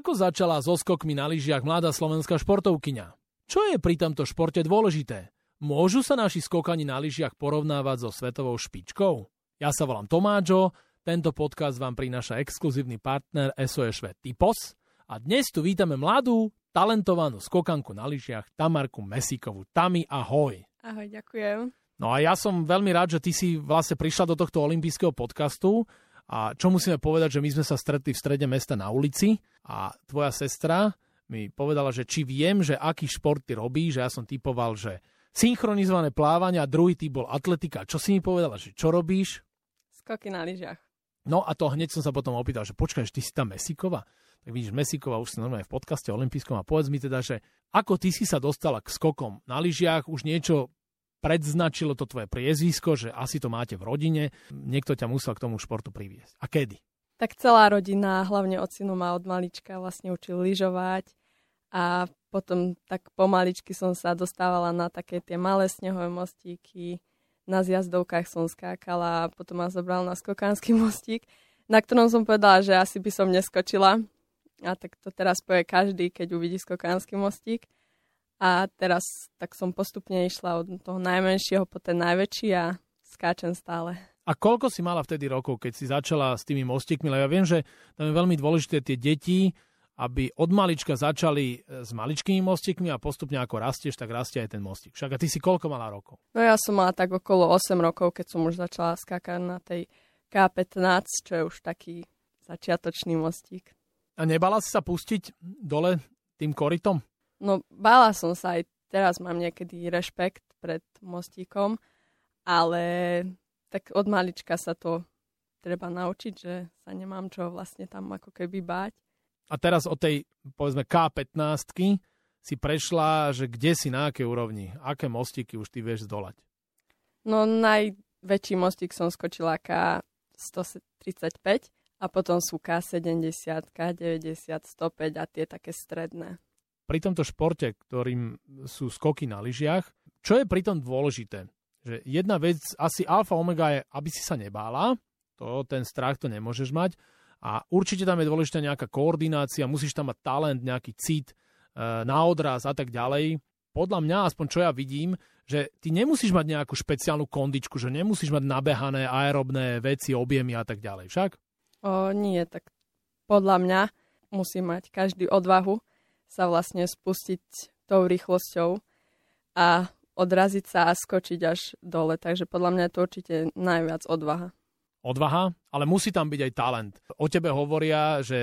Ako začala so skokmi na lyžiach mladá slovenská športovkyňa? Čo je pri tomto športe dôležité? Môžu sa naši skokani na lyžiach porovnávať so svetovou špičkou? Ja sa volám Tomáčo, tento podcast vám prináša exkluzívny partner SOS Typos a dnes tu vítame mladú, talentovanú skokanku na lyžiach Tamarku Mesíkovú. Tami, ahoj. Ahoj, ďakujem. No a ja som veľmi rád, že ty si vlastne prišla do tohto olympijského podcastu a čo musíme povedať, že my sme sa stretli v strede mesta na ulici a tvoja sestra mi povedala, že či viem, že aký šport ty robíš, že ja som typoval, že synchronizované plávanie a druhý typ bol atletika. Čo si mi povedala, že čo robíš? Skoky na lyžiach. No a to hneď som sa potom opýtal, že počkaj, ty si tam Mesíková? Tak vidíš, Mesíková už si normálne v podcaste olympijskom a povedz mi teda, že ako ty si sa dostala k skokom na lyžiach, už niečo predznačilo to tvoje priezvisko, že asi to máte v rodine, niekto ťa musel k tomu športu priviesť. A kedy? Tak celá rodina, hlavne ocino ma od malička vlastne učil lyžovať a potom tak pomaličky som sa dostávala na také tie malé snehové mostíky, na zjazdovkách som skákala a potom ma zobral na skokánsky mostík, na ktorom som povedala, že asi by som neskočila. A tak to teraz povie každý, keď uvidí skokánsky mostík. A teraz tak som postupne išla od toho najmenšieho po ten najväčší a skáčem stále. A koľko si mala vtedy rokov, keď si začala s tými mostíkmi? Lebo ja viem, že tam je veľmi dôležité tie deti, aby od malička začali e, s maličkými mostíkmi a postupne ako rastieš, tak rastie aj ten mostík. Však a ty si koľko mala rokov? No ja som mala tak okolo 8 rokov, keď som už začala skákať na tej K15, čo je už taký začiatočný mostík. A nebala si sa pustiť dole tým korytom? No, bála som sa aj teraz mám niekedy rešpekt pred mostíkom, ale tak od malička sa to treba naučiť, že sa nemám čo vlastne tam ako keby báť. A teraz o tej, povedzme, K15 si prešla, že kde si, na akej úrovni? Aké mostíky už ty vieš zdolať? No najväčší mostík som skočila K135 a potom sú K70, K90, 105 a tie také stredné pri tomto športe, ktorým sú skoky na lyžiach, čo je pri tom dôležité? Že jedna vec, asi alfa omega je, aby si sa nebála, to, ten strach to nemôžeš mať, a určite tam je dôležitá nejaká koordinácia, musíš tam mať talent, nejaký cit, e, na odraz a tak ďalej. Podľa mňa, aspoň čo ja vidím, že ty nemusíš mať nejakú špeciálnu kondičku, že nemusíš mať nabehané aerobné veci, objemy a tak ďalej, však? O, nie, tak podľa mňa musí mať každý odvahu sa vlastne spustiť tou rýchlosťou a odraziť sa a skočiť až dole. Takže podľa mňa je to určite najviac odvaha. Odvaha, ale musí tam byť aj talent. O tebe hovoria, že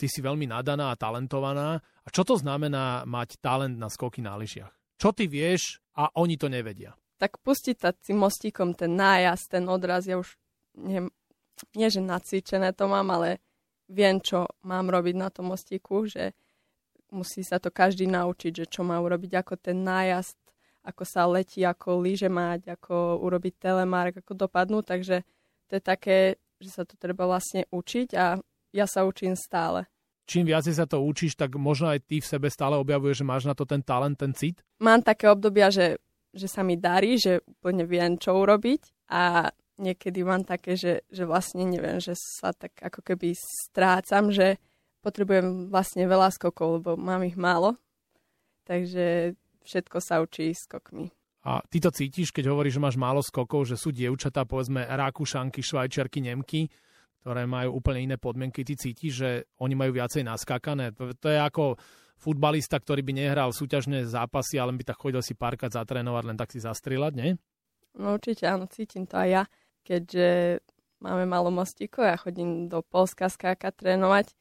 ty si veľmi nadaná a talentovaná. A čo to znamená mať talent na skoky na lyžiach? Čo ty vieš a oni to nevedia? Tak pustiť sa tým mostíkom ten nájazd, ten odraz, ja už nie, nie že nacvičené to mám, ale viem, čo mám robiť na tom mostíku, že musí sa to každý naučiť, že čo má urobiť, ako ten nájazd, ako sa letí, ako lyže mať, ako urobiť telemark, ako dopadnú, takže to je také, že sa to treba vlastne učiť a ja sa učím stále. Čím viac sa to učíš, tak možno aj ty v sebe stále objavuješ, že máš na to ten talent, ten cit? Mám také obdobia, že, že sa mi darí, že úplne viem, čo urobiť a niekedy mám také, že, že vlastne neviem, že sa tak ako keby strácam, že potrebujem vlastne veľa skokov, lebo mám ich málo. Takže všetko sa učí skokmi. A ty to cítiš, keď hovoríš, že máš málo skokov, že sú dievčatá, povedzme Rakúšanky, Švajčiarky, Nemky, ktoré majú úplne iné podmienky. Ty cítiš, že oni majú viacej naskákané. To, je ako futbalista, ktorý by nehral súťažné zápasy, ale by tak chodil si párkrát zatrénovať, len tak si zastrieľať, nie? No určite áno, cítim to aj ja. Keďže máme malo mostíkov, ja chodím do Polska skákať, trénovať,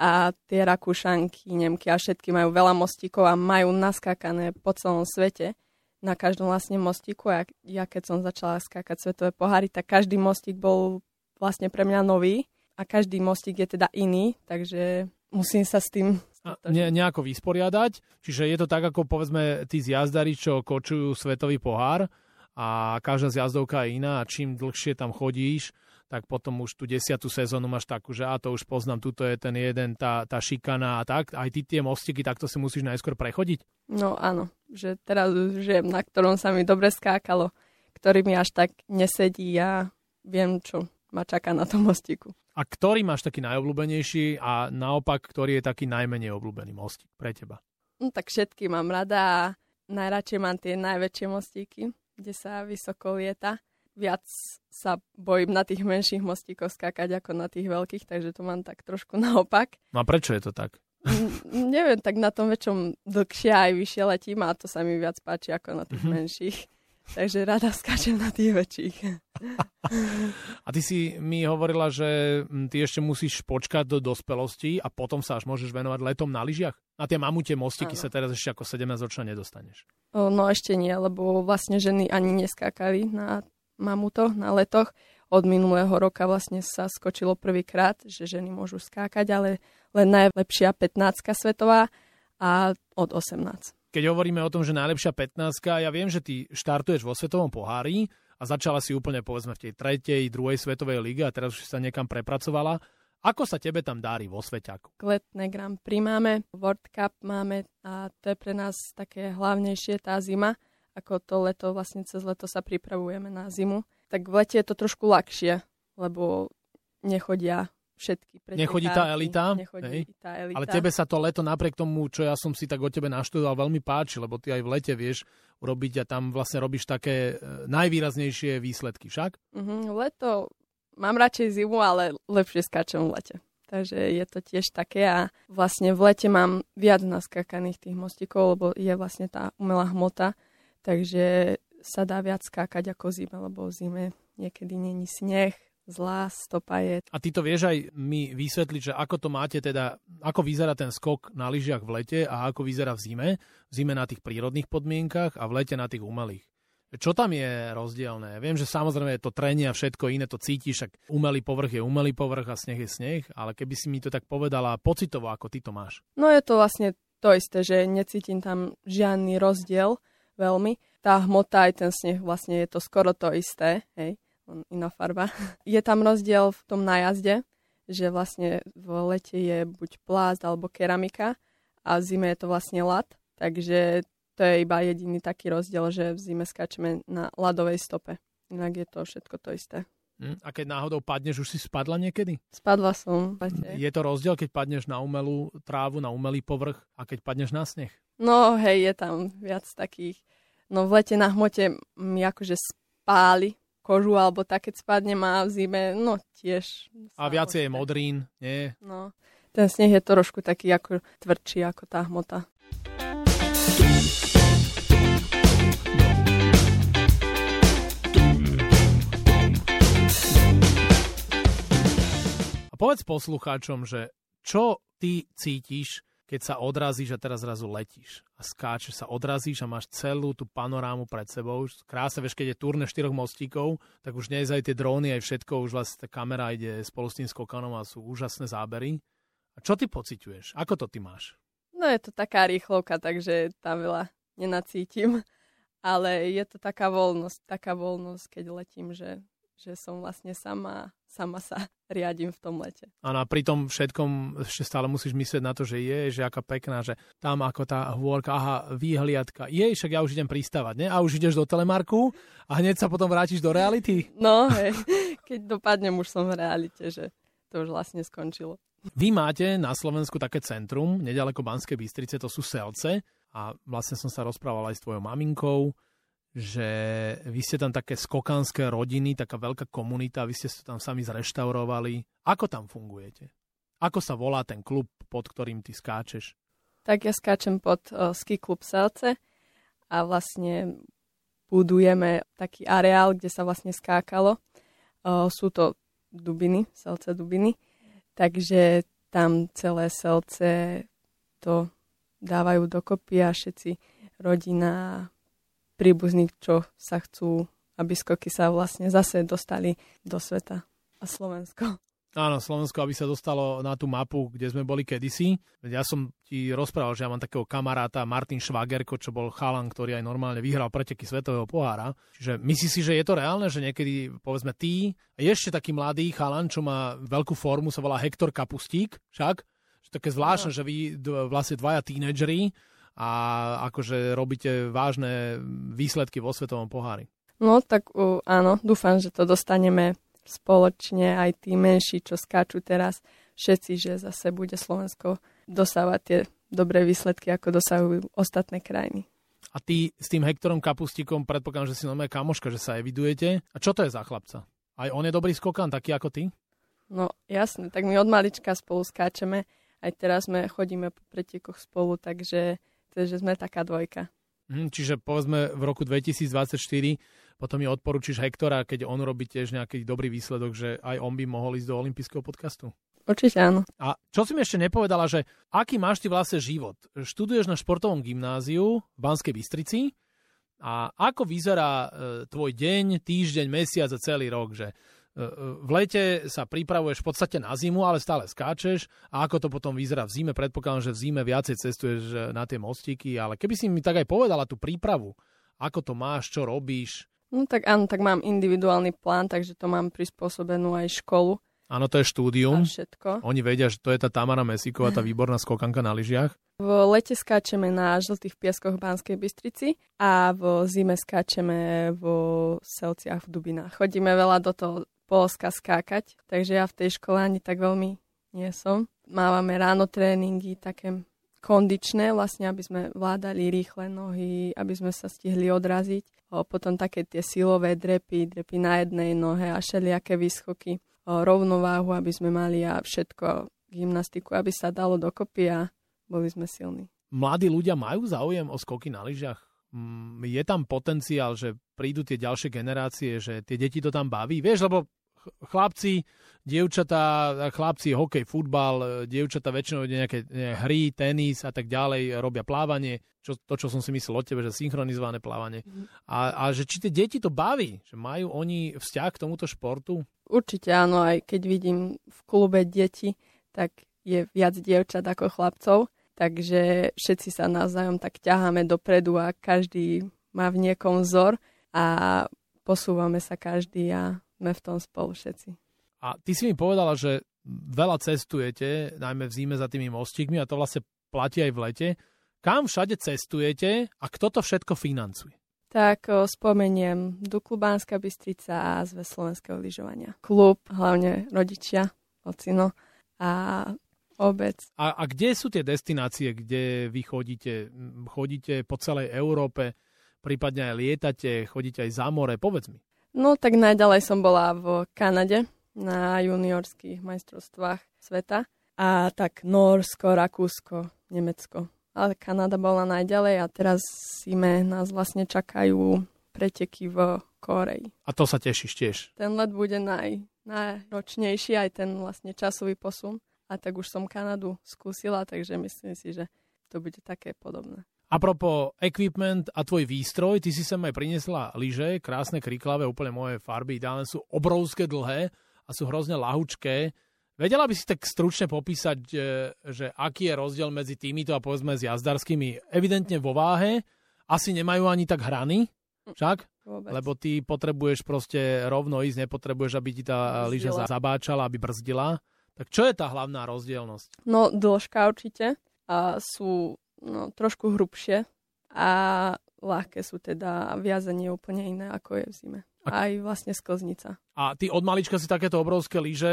a tie Rakúšanky, Nemky a všetky majú veľa mostíkov a majú naskákané po celom svete na každom vlastne mostíku. A ja keď som začala skákať svetové poháry, tak každý mostík bol vlastne pre mňa nový a každý mostík je teda iný, takže musím sa s tým ne, nejako vysporiadať. Čiže je to tak, ako povedzme tí zjazdari, čo kočujú svetový pohár a každá zjazdovka je iná a čím dlhšie tam chodíš, tak potom už tú desiatú sezónu máš takú, že a to už poznám, tuto je ten jeden, tá, tá šikana a tak. Aj ty tie mostiky takto si musíš najskôr prechodiť? No áno, že teraz už žijem, na ktorom sa mi dobre skákalo, ktorý mi až tak nesedí a viem, čo ma čaká na tom mostíku. A ktorý máš taký najobľúbenejší a naopak, ktorý je taký najmenej obľúbený mostík pre teba? No tak všetky mám rada a najradšej mám tie najväčšie mostíky, kde sa vysoko lieta. Viac sa bojím na tých menších mostíkoch skákať ako na tých veľkých, takže to mám tak trošku naopak. No a prečo je to tak? N- neviem, tak na tom väčšom dlhšie aj vyššie letím a to sa mi viac páči ako na tých mm-hmm. menších. Takže rada skáčem na tých väčších. A ty si mi hovorila, že hm, ty ešte musíš počkať do dospelosti a potom sa až môžeš venovať letom na lyžiach? Na tie mamutie mostiky ano. sa teraz ešte ako 17 ročná nedostaneš. O, no ešte nie, lebo vlastne ženy ani neskákali na mamuto, na letoch. Od minulého roka vlastne sa skočilo prvýkrát, že ženy môžu skákať, ale len najlepšia 15 svetová a od 18 keď hovoríme o tom, že najlepšia 15 ja viem, že ty štartuješ vo svetovom pohári a začala si úplne povedzme v tej tretej, druhej svetovej lige a teraz už sa niekam prepracovala. Ako sa tebe tam dári vo Sveťaku? Letné Grand Prix máme, World Cup máme a to je pre nás také hlavnejšie tá zima. Ako to leto, vlastne cez leto sa pripravujeme na zimu. Tak v lete je to trošku ľahšie, lebo nechodia všetky Nechodí tá elita, Nechodí hej? tá elita. Ale tebe sa to leto napriek tomu, čo ja som si tak o tebe naštudoval, veľmi páči, lebo ty aj v lete vieš urobiť a tam vlastne robíš také e, najvýraznejšie výsledky, však? Mm-hmm, leto, mám radšej zimu, ale lepšie skáčem v lete. Takže je to tiež také a vlastne v lete mám viac naskakaných tých mostíkov, lebo je vlastne tá umelá hmota, takže sa dá viac skákať ako zime, lebo v zime niekedy není sneh, zlá stopa je. A ty to vieš aj mi vysvetliť, že ako to máte teda, ako vyzerá ten skok na lyžiach v lete a ako vyzerá v zime. V zime na tých prírodných podmienkach a v lete na tých umelých. Čo tam je rozdielne? Viem, že samozrejme je to trenie a všetko iné to cítiš, ak umelý povrch je umelý povrch a sneh je sneh, ale keby si mi to tak povedala pocitovo, ako ty to máš. No je to vlastne to isté, že necítim tam žiadny rozdiel veľmi. Tá hmota aj ten sneh vlastne je to skoro to isté, hej iná farba. Je tam rozdiel v tom najazde, že vlastne v lete je buď plást alebo keramika a v zime je to vlastne lat. Takže to je iba jediný taký rozdiel, že v zime skáčeme na ľadovej stope. Inak je to všetko to isté. Hm, a keď náhodou padneš, už si spadla niekedy? Spadla som. Je to rozdiel, keď padneš na umelú trávu, na umelý povrch a keď padneš na sneh? No hej, je tam viac takých. No v lete na hmote mi akože spáli kožu alebo tak, keď spadne má v zime, no tiež. A viacej je modrín, nie? No, ten sneh je trošku taký ako tvrdší ako tá hmota. Povedz poslucháčom, že čo ty cítiš, keď sa odrazíš a teraz zrazu letíš a skáčeš sa, odrazíš a máš celú tú panorámu pred sebou. Krásne, vieš, keď je turné štyroch mostíkov, tak už nie aj tie dróny, aj všetko, už vlastne tá kamera ide spolu s tým skokanom a sú úžasné zábery. A čo ty pociťuješ? Ako to ty máš? No je to taká rýchlovka, takže tam veľa nenacítim. Ale je to taká voľnosť, taká voľnosť, keď letím, že že som vlastne sama, sama sa riadím v tom lete. Áno a pri tom všetkom ešte stále musíš myslieť na to, že je, že aká pekná, že tam ako tá hôrka, aha, výhliadka, je, však ja už idem pristávať, ne? A už ideš do telemarku a hneď sa potom vrátiš do reality? No, hej, keď dopadnem, už som v realite, že to už vlastne skončilo. Vy máte na Slovensku také centrum, nedaleko Banskej Bystrice, to sú Selce a vlastne som sa rozprával aj s tvojou maminkou, že vy ste tam také skokanské rodiny, taká veľká komunita, vy ste sa tam sami zreštaurovali. Ako tam fungujete? Ako sa volá ten klub, pod ktorým ty skáčeš? Tak ja skáčem pod uh, ski klub Selce a vlastne budujeme taký areál, kde sa vlastne skákalo. Uh, sú to dubiny, Selce dubiny, takže tam celé Selce to dávajú dokopy a všetci rodina príbuzných, čo sa chcú, aby skoky sa vlastne zase dostali do sveta a Slovensko. Áno, Slovensko, aby sa dostalo na tú mapu, kde sme boli kedysi. Ja som ti rozprával, že ja mám takého kamaráta Martin Švagerko, čo bol chalan, ktorý aj normálne vyhral preteky Svetového pohára. Čiže myslíš si, že je to reálne, že niekedy, povedzme, ty, ešte taký mladý chalan, čo má veľkú formu, sa volá Hektor Kapustík, však? Že také zvláštne, no. že vy vlastne dvaja tínedžeri a akože robíte vážne výsledky vo svetovom pohári. No tak uh, áno, dúfam, že to dostaneme spoločne aj tí menší, čo skáču teraz, všetci, že zase bude Slovensko dosávať tie dobré výsledky, ako dosahujú ostatné krajiny. A ty s tým Hektorom Kapustikom predpokladám, že si normálne kamoška, že sa evidujete. A čo to je za chlapca? Aj on je dobrý skokan, taký ako ty? No jasne, tak my od malička spolu skáčeme. Aj teraz sme chodíme po pretekoch spolu, takže, takže sme taká dvojka. Hm, čiže povedzme v roku 2024 potom mi odporúčiš Hektora, keď on robí tiež nejaký dobrý výsledok, že aj on by mohol ísť do olympijského podcastu? Určite áno. A čo si mi ešte nepovedala, že aký máš ty vlastne život? Študuješ na športovom gymnáziu v Banskej Bystrici a ako vyzerá e, tvoj deň, týždeň, mesiac a celý rok? Že v lete sa pripravuješ v podstate na zimu, ale stále skáčeš a ako to potom vyzerá v zime, predpokladám, že v zime viacej cestuješ e, na tie mostíky, ale keby si mi tak aj povedala tú prípravu, ako to máš, čo robíš? No tak áno, tak mám individuálny plán, takže to mám prispôsobenú aj školu. Áno, to je štúdium. A všetko. Oni vedia, že to je tá Tamara Mesíková, tá výborná skokanka na lyžiach. V lete skáčeme na žltých pieskoch v Banskej Bystrici a v zime skáčeme vo Selciach v Dubinách. Chodíme veľa do toho Polska skákať, takže ja v tej škole ani tak veľmi nie som. Mávame ráno tréningy také kondičné, vlastne, aby sme vládali rýchle nohy, aby sme sa stihli odraziť. O, potom také tie silové drepy, drepy na jednej nohe a všelijaké výskoky. O, rovnováhu, aby sme mali a všetko, gymnastiku, aby sa dalo dokopy a boli sme silní. Mladí ľudia majú záujem o skoky na lyžiach? Mm, je tam potenciál, že prídu tie ďalšie generácie, že tie deti to tam baví? Vieš, lebo chlapci, dievčatá, chlapci, hokej, futbal, dievčatá väčšinou nejaké hry, tenis a tak ďalej, robia plávanie, čo, to, čo som si myslel o tebe, že synchronizované plávanie. Mm. A, a že či tie deti to baví, že majú oni vzťah k tomuto športu? Určite áno, aj keď vidím v klube deti, tak je viac dievčat ako chlapcov, takže všetci sa navzájom tak ťaháme dopredu a každý má v niekom vzor a posúvame sa každý a sme v tom spolu všetci. A ty si mi povedala, že veľa cestujete, najmä v zime za tými mostíkmi a to vlastne platí aj v lete. Kam všade cestujete a kto to všetko financuje? Tak spomeniem Duklubánska Bystrica a Zve slovenského lyžovania. Klub, hlavne rodičia, ocino a obec. A, a kde sú tie destinácie, kde vy chodíte? Chodíte po celej Európe, prípadne aj lietate, chodíte aj za more? Povedz mi. No tak najďalej som bola v Kanade na juniorských majstrovstvách sveta. A tak Norsko, Rakúsko, Nemecko. Ale Kanada bola najďalej a teraz zime nás vlastne čakajú preteky v Koreji. A to sa tešíš tiež? Ten let bude naj, najročnejší, aj ten vlastne časový posun. A tak už som Kanadu skúsila, takže myslím si, že to bude také podobné. Apropo equipment a tvoj výstroj, ty si sem aj priniesla lyže, krásne kriklavé, úplne moje farby, ideálne sú obrovské, dlhé a sú hrozne lahučké. Vedela by si tak stručne popísať, že, že aký je rozdiel medzi týmito a povedzme s jazdarskými? Evidentne vo váhe, asi nemajú ani tak hrany, však? Vôbec. Lebo ty potrebuješ proste rovno ísť, nepotrebuješ, aby ti tá lyža zabáčala, aby brzdila. Tak čo je tá hlavná rozdielnosť? No, dĺžka určite. A sú no, trošku hrubšie a ľahké sú teda viazanie úplne iné, ako je v zime. A... Aj vlastne sklznica. A ty od malička si takéto obrovské lyže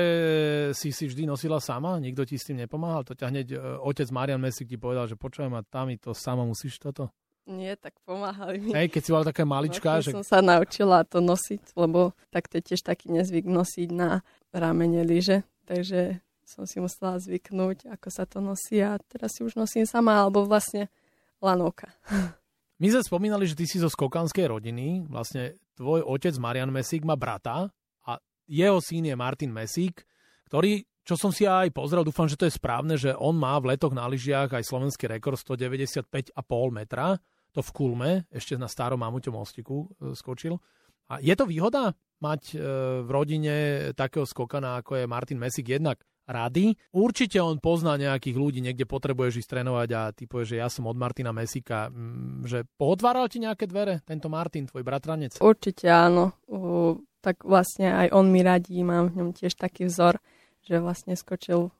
si si vždy nosila sama? Nikto ti s tým nepomáhal? To ťa hneď e, otec Marian Mesik ti povedal, že počujem a tam to sama musíš toto? Nie, tak pomáhali mi. Hej, keď si bola taká malička. No, že... som sa naučila to nosiť, lebo tak to je tiež taký nezvyk nosiť na ramene lyže. Takže som si musela zvyknúť, ako sa to nosí a teraz si už nosím sama, alebo vlastne lanovka. My sme spomínali, že ty si zo skokanskej rodiny, vlastne tvoj otec Marian Mesík má brata a jeho syn je Martin Mesík, ktorý, čo som si aj pozrel, dúfam, že to je správne, že on má v letoch na lyžiach aj slovenský rekord 195,5 metra, to v Kulme, ešte na starom mamuťom mostiku e, skočil. A je to výhoda mať e, v rodine takého skokana, ako je Martin Mesík jednak rady. Určite on pozná nejakých ľudí, niekde potrebuješ ísť trénovať a ty povieš, že ja som od Martina Mesika. Mm, že pootváral ti nejaké dvere tento Martin, tvoj bratranec? Určite áno. Uh, tak vlastne aj on mi radí, mám v ňom tiež taký vzor, že vlastne skočil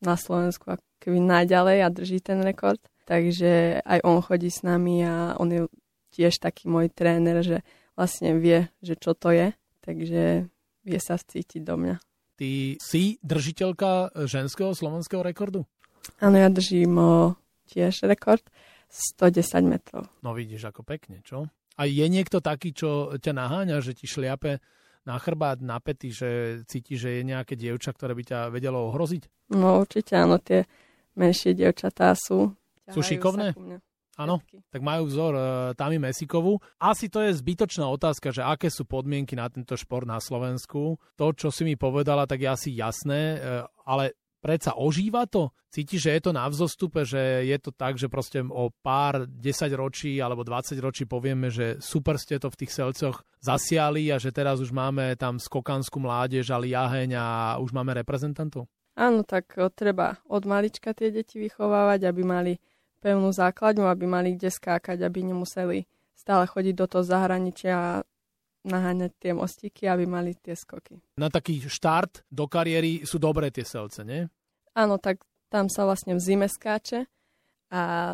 na Slovensku keby najďalej a drží ten rekord. Takže aj on chodí s nami a on je tiež taký môj tréner, že vlastne vie, že čo to je. Takže vie sa vcítiť do mňa. Ty si držiteľka ženského slovenského rekordu? Áno, ja držím o, tiež rekord 110 metrov. No vidíš, ako pekne, čo? A je niekto taký, čo ťa naháňa, že ti šliape na chrbát, na pety, že cíti, že je nejaké dievča, ktoré by ťa vedelo ohroziť? No určite áno, tie menšie dievčatá sú. Sú šikovné? Áno, tak majú vzor uh, Tami Mesikovú. Asi to je zbytočná otázka, že aké sú podmienky na tento šport na Slovensku. To, čo si mi povedala, tak je asi jasné, uh, ale predsa ožíva to? Cítiš, že je to na vzostupe, že je to tak, že proste o pár 10 ročí alebo 20 ročí povieme, že super ste to v tých selcoch zasiali a že teraz už máme tam skokanskú mládež a liaheň a už máme reprezentantov? Áno, tak treba od malička tie deti vychovávať, aby mali pevnú základňu, aby mali kde skákať, aby nemuseli stále chodiť do toho zahraničia a naháňať tie mostíky, aby mali tie skoky. Na taký štart do kariéry sú dobré tie selce, nie? Áno, tak tam sa vlastne v zime skáče a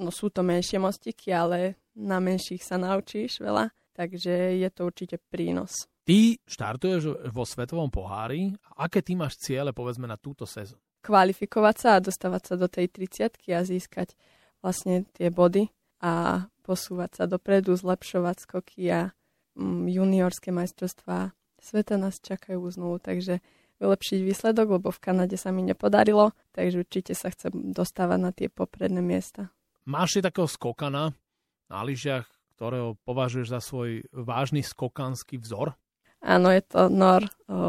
no, sú to menšie mostíky, ale na menších sa naučíš veľa, takže je to určite prínos. Ty štartuješ vo svetovom pohári. Aké ty máš ciele, povedzme, na túto sezónu? Kvalifikovať sa a dostávať sa do tej 30 a získať vlastne tie body a posúvať sa dopredu, zlepšovať skoky a mm, juniorské majstrovstvá sveta nás čakajú znovu, takže vylepšiť výsledok, lebo v Kanade sa mi nepodarilo, takže určite sa chcem dostávať na tie popredné miesta. Máš si takého skokana na lyžiach, ktorého považuješ za svoj vážny skokanský vzor? Áno, je to Nor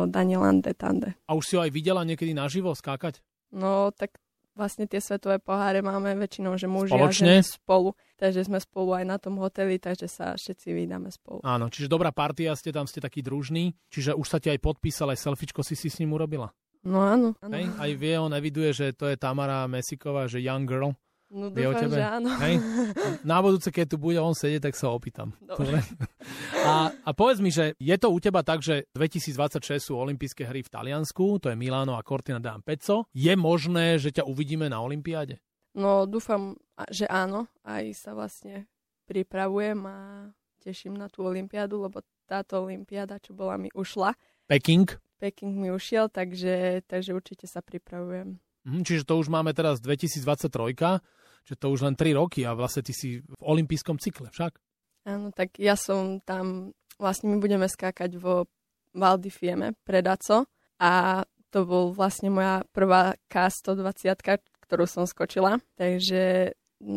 Danielan Detande. A už si ho aj videla niekedy naživo skákať? No, tak vlastne tie svetové poháre máme väčšinou, že muži Spoločne? a ženy spolu. Takže sme spolu aj na tom hoteli, takže sa všetci vydáme spolu. Áno, čiže dobrá partia, ste tam, ste takí družní, čiže už sa ti aj podpísal, aj selfiečko si si s ním urobila. No áno. áno. Hej, aj vie, on eviduje, že to je Tamara Mesiková, že young girl. No Vie o dúfam, tebe? že áno. Hej? Na budúce, keď tu bude on sedieť, tak sa opýtam. Dobre. A, a povedz mi, že je to u teba tak, že 2026 sú olympijské hry v Taliansku, to je Milano a Cortina d'Ampezzo. Je možné, že ťa uvidíme na olympiáde? No dúfam, že áno. Aj sa vlastne pripravujem a teším na tú olympiádu, lebo táto olympiáda, čo bola, mi ušla. Peking. Peking mi ušiel, takže, takže určite sa pripravujem. Mhm, čiže to už máme teraz 2023, že to už len 3 roky a vlastne ty si v olympijskom cykle však. Áno, tak ja som tam, vlastne my budeme skákať vo Val di Fiemme, Predaco a to bol vlastne moja prvá K120, ktorú som skočila, takže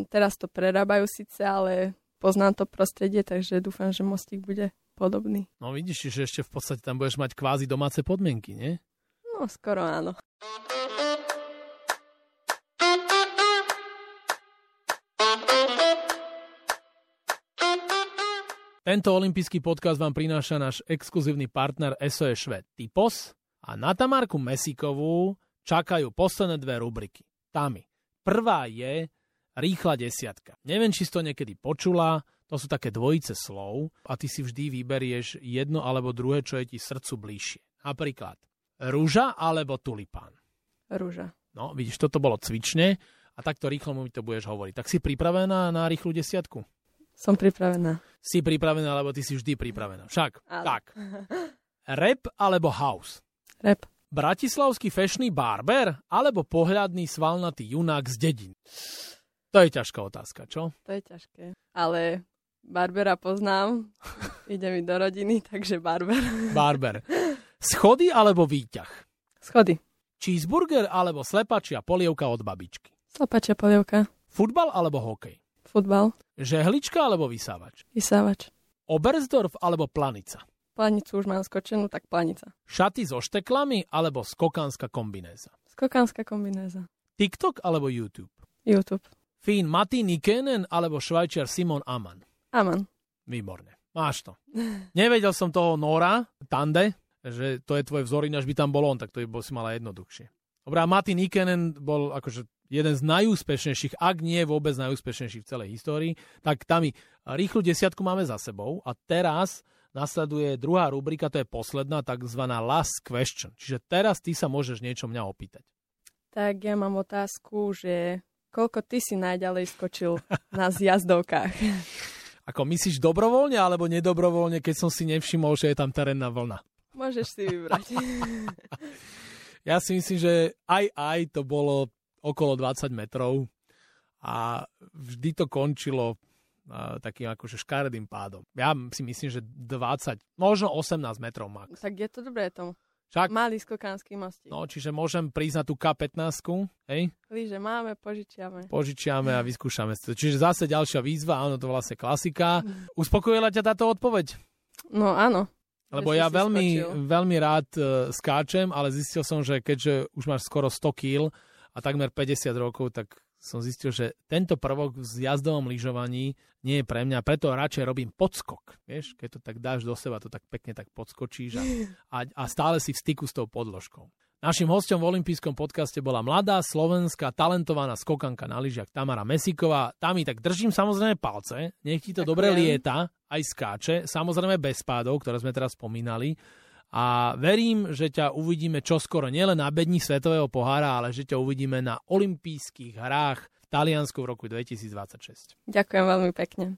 teraz to prerábajú síce, ale poznám to prostredie, takže dúfam, že mostík bude podobný. No vidíš, že ešte v podstate tam budeš mať kvázi domáce podmienky, nie? No, skoro áno. Tento olympijský podcast vám prináša náš exkluzívny partner SOE Šved Typos a na Tamarku Mesíkovú čakajú posledné dve rubriky. Tami. Prvá je rýchla desiatka. Neviem, či si to niekedy počula, to sú také dvojice slov a ty si vždy vyberieš jedno alebo druhé, čo je ti srdcu bližšie. Napríklad rúža alebo tulipán. Rúža. No, vidíš, toto bolo cvične a takto rýchlo mi to budeš hovoriť. Tak si pripravená na rýchlu desiatku? Som pripravená. Si pripravená, lebo ty si vždy pripravená. Však, Áno. tak. Rap alebo house? Rep. Bratislavský fešný barber alebo pohľadný svalnatý junák z dedín? To je ťažká otázka, čo? To je ťažké. Ale Barbera poznám. Ide mi do rodiny, takže Barber. Barber. Schody alebo výťah? Schody. Cheeseburger alebo slepačia polievka od babičky? Slepačia polievka. Futbal alebo hokej? Futbal. Žehlička alebo vysávač? Vysávač. Oberstdorf alebo planica? Planicu už mám skočenú, tak planica. Šaty so šteklami alebo skokánska kombinéza? Skokánska kombinéza. TikTok alebo YouTube? YouTube. Fín Matti Nikenen alebo švajčiar Simon Aman? Aman. Výborne. Máš to. Nevedel som toho Nora, Tande, že to je tvoj vzor, ináč by tam bol on, tak to by si mala jednoduchšie. Dobre, a Matti Nikenen bol akože jeden z najúspešnejších, ak nie vôbec najúspešnejší v celej histórii, tak tam rýchlu desiatku máme za sebou a teraz nasleduje druhá rubrika, to je posledná, takzvaná last question. Čiže teraz ty sa môžeš niečo mňa opýtať. Tak ja mám otázku, že koľko ty si najďalej skočil na zjazdovkách? Ako myslíš dobrovoľne alebo nedobrovoľne, keď som si nevšimol, že je tam terénna vlna? Môžeš si vybrať. ja si myslím, že aj aj to bolo okolo 20 metrov a vždy to končilo uh, takým akože škaredým pádom. Ja si myslím, že 20, možno 18 metrov max. Tak je to dobré tomu. Však, Malý skokanský mostík. no, čiže môžem prísť na tú K15, hej? Líže máme, požičiame. Požičiame a vyskúšame si to. Čiže zase ďalšia výzva, áno, to vlastne klasika. Uspokojila ťa táto odpoveď? No áno. Lebo ja veľmi, skočil. veľmi rád uh, skáčem, ale zistil som, že keďže už máš skoro 100 kg a takmer 50 rokov, tak som zistil, že tento prvok v jazdovom lyžovaní nie je pre mňa, preto radšej robím podskok. Vieš, keď to tak dáš do seba, to tak pekne tak podskočíš a, a, a stále si v styku s tou podložkou. Našim hostom v olympijskom podcaste bola mladá slovenská talentovaná skokanka na lyžiach Tamara Mesíková. Tam tak držím samozrejme palce, nech ti to Ďakujem. dobre lieta, aj skáče, samozrejme bez pádov, ktoré sme teraz spomínali. A verím, že ťa uvidíme čoskoro nielen na bedni Svetového pohára, ale že ťa uvidíme na olympijských hrách v Taliansku v roku 2026. Ďakujem veľmi pekne.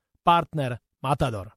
partner Matador.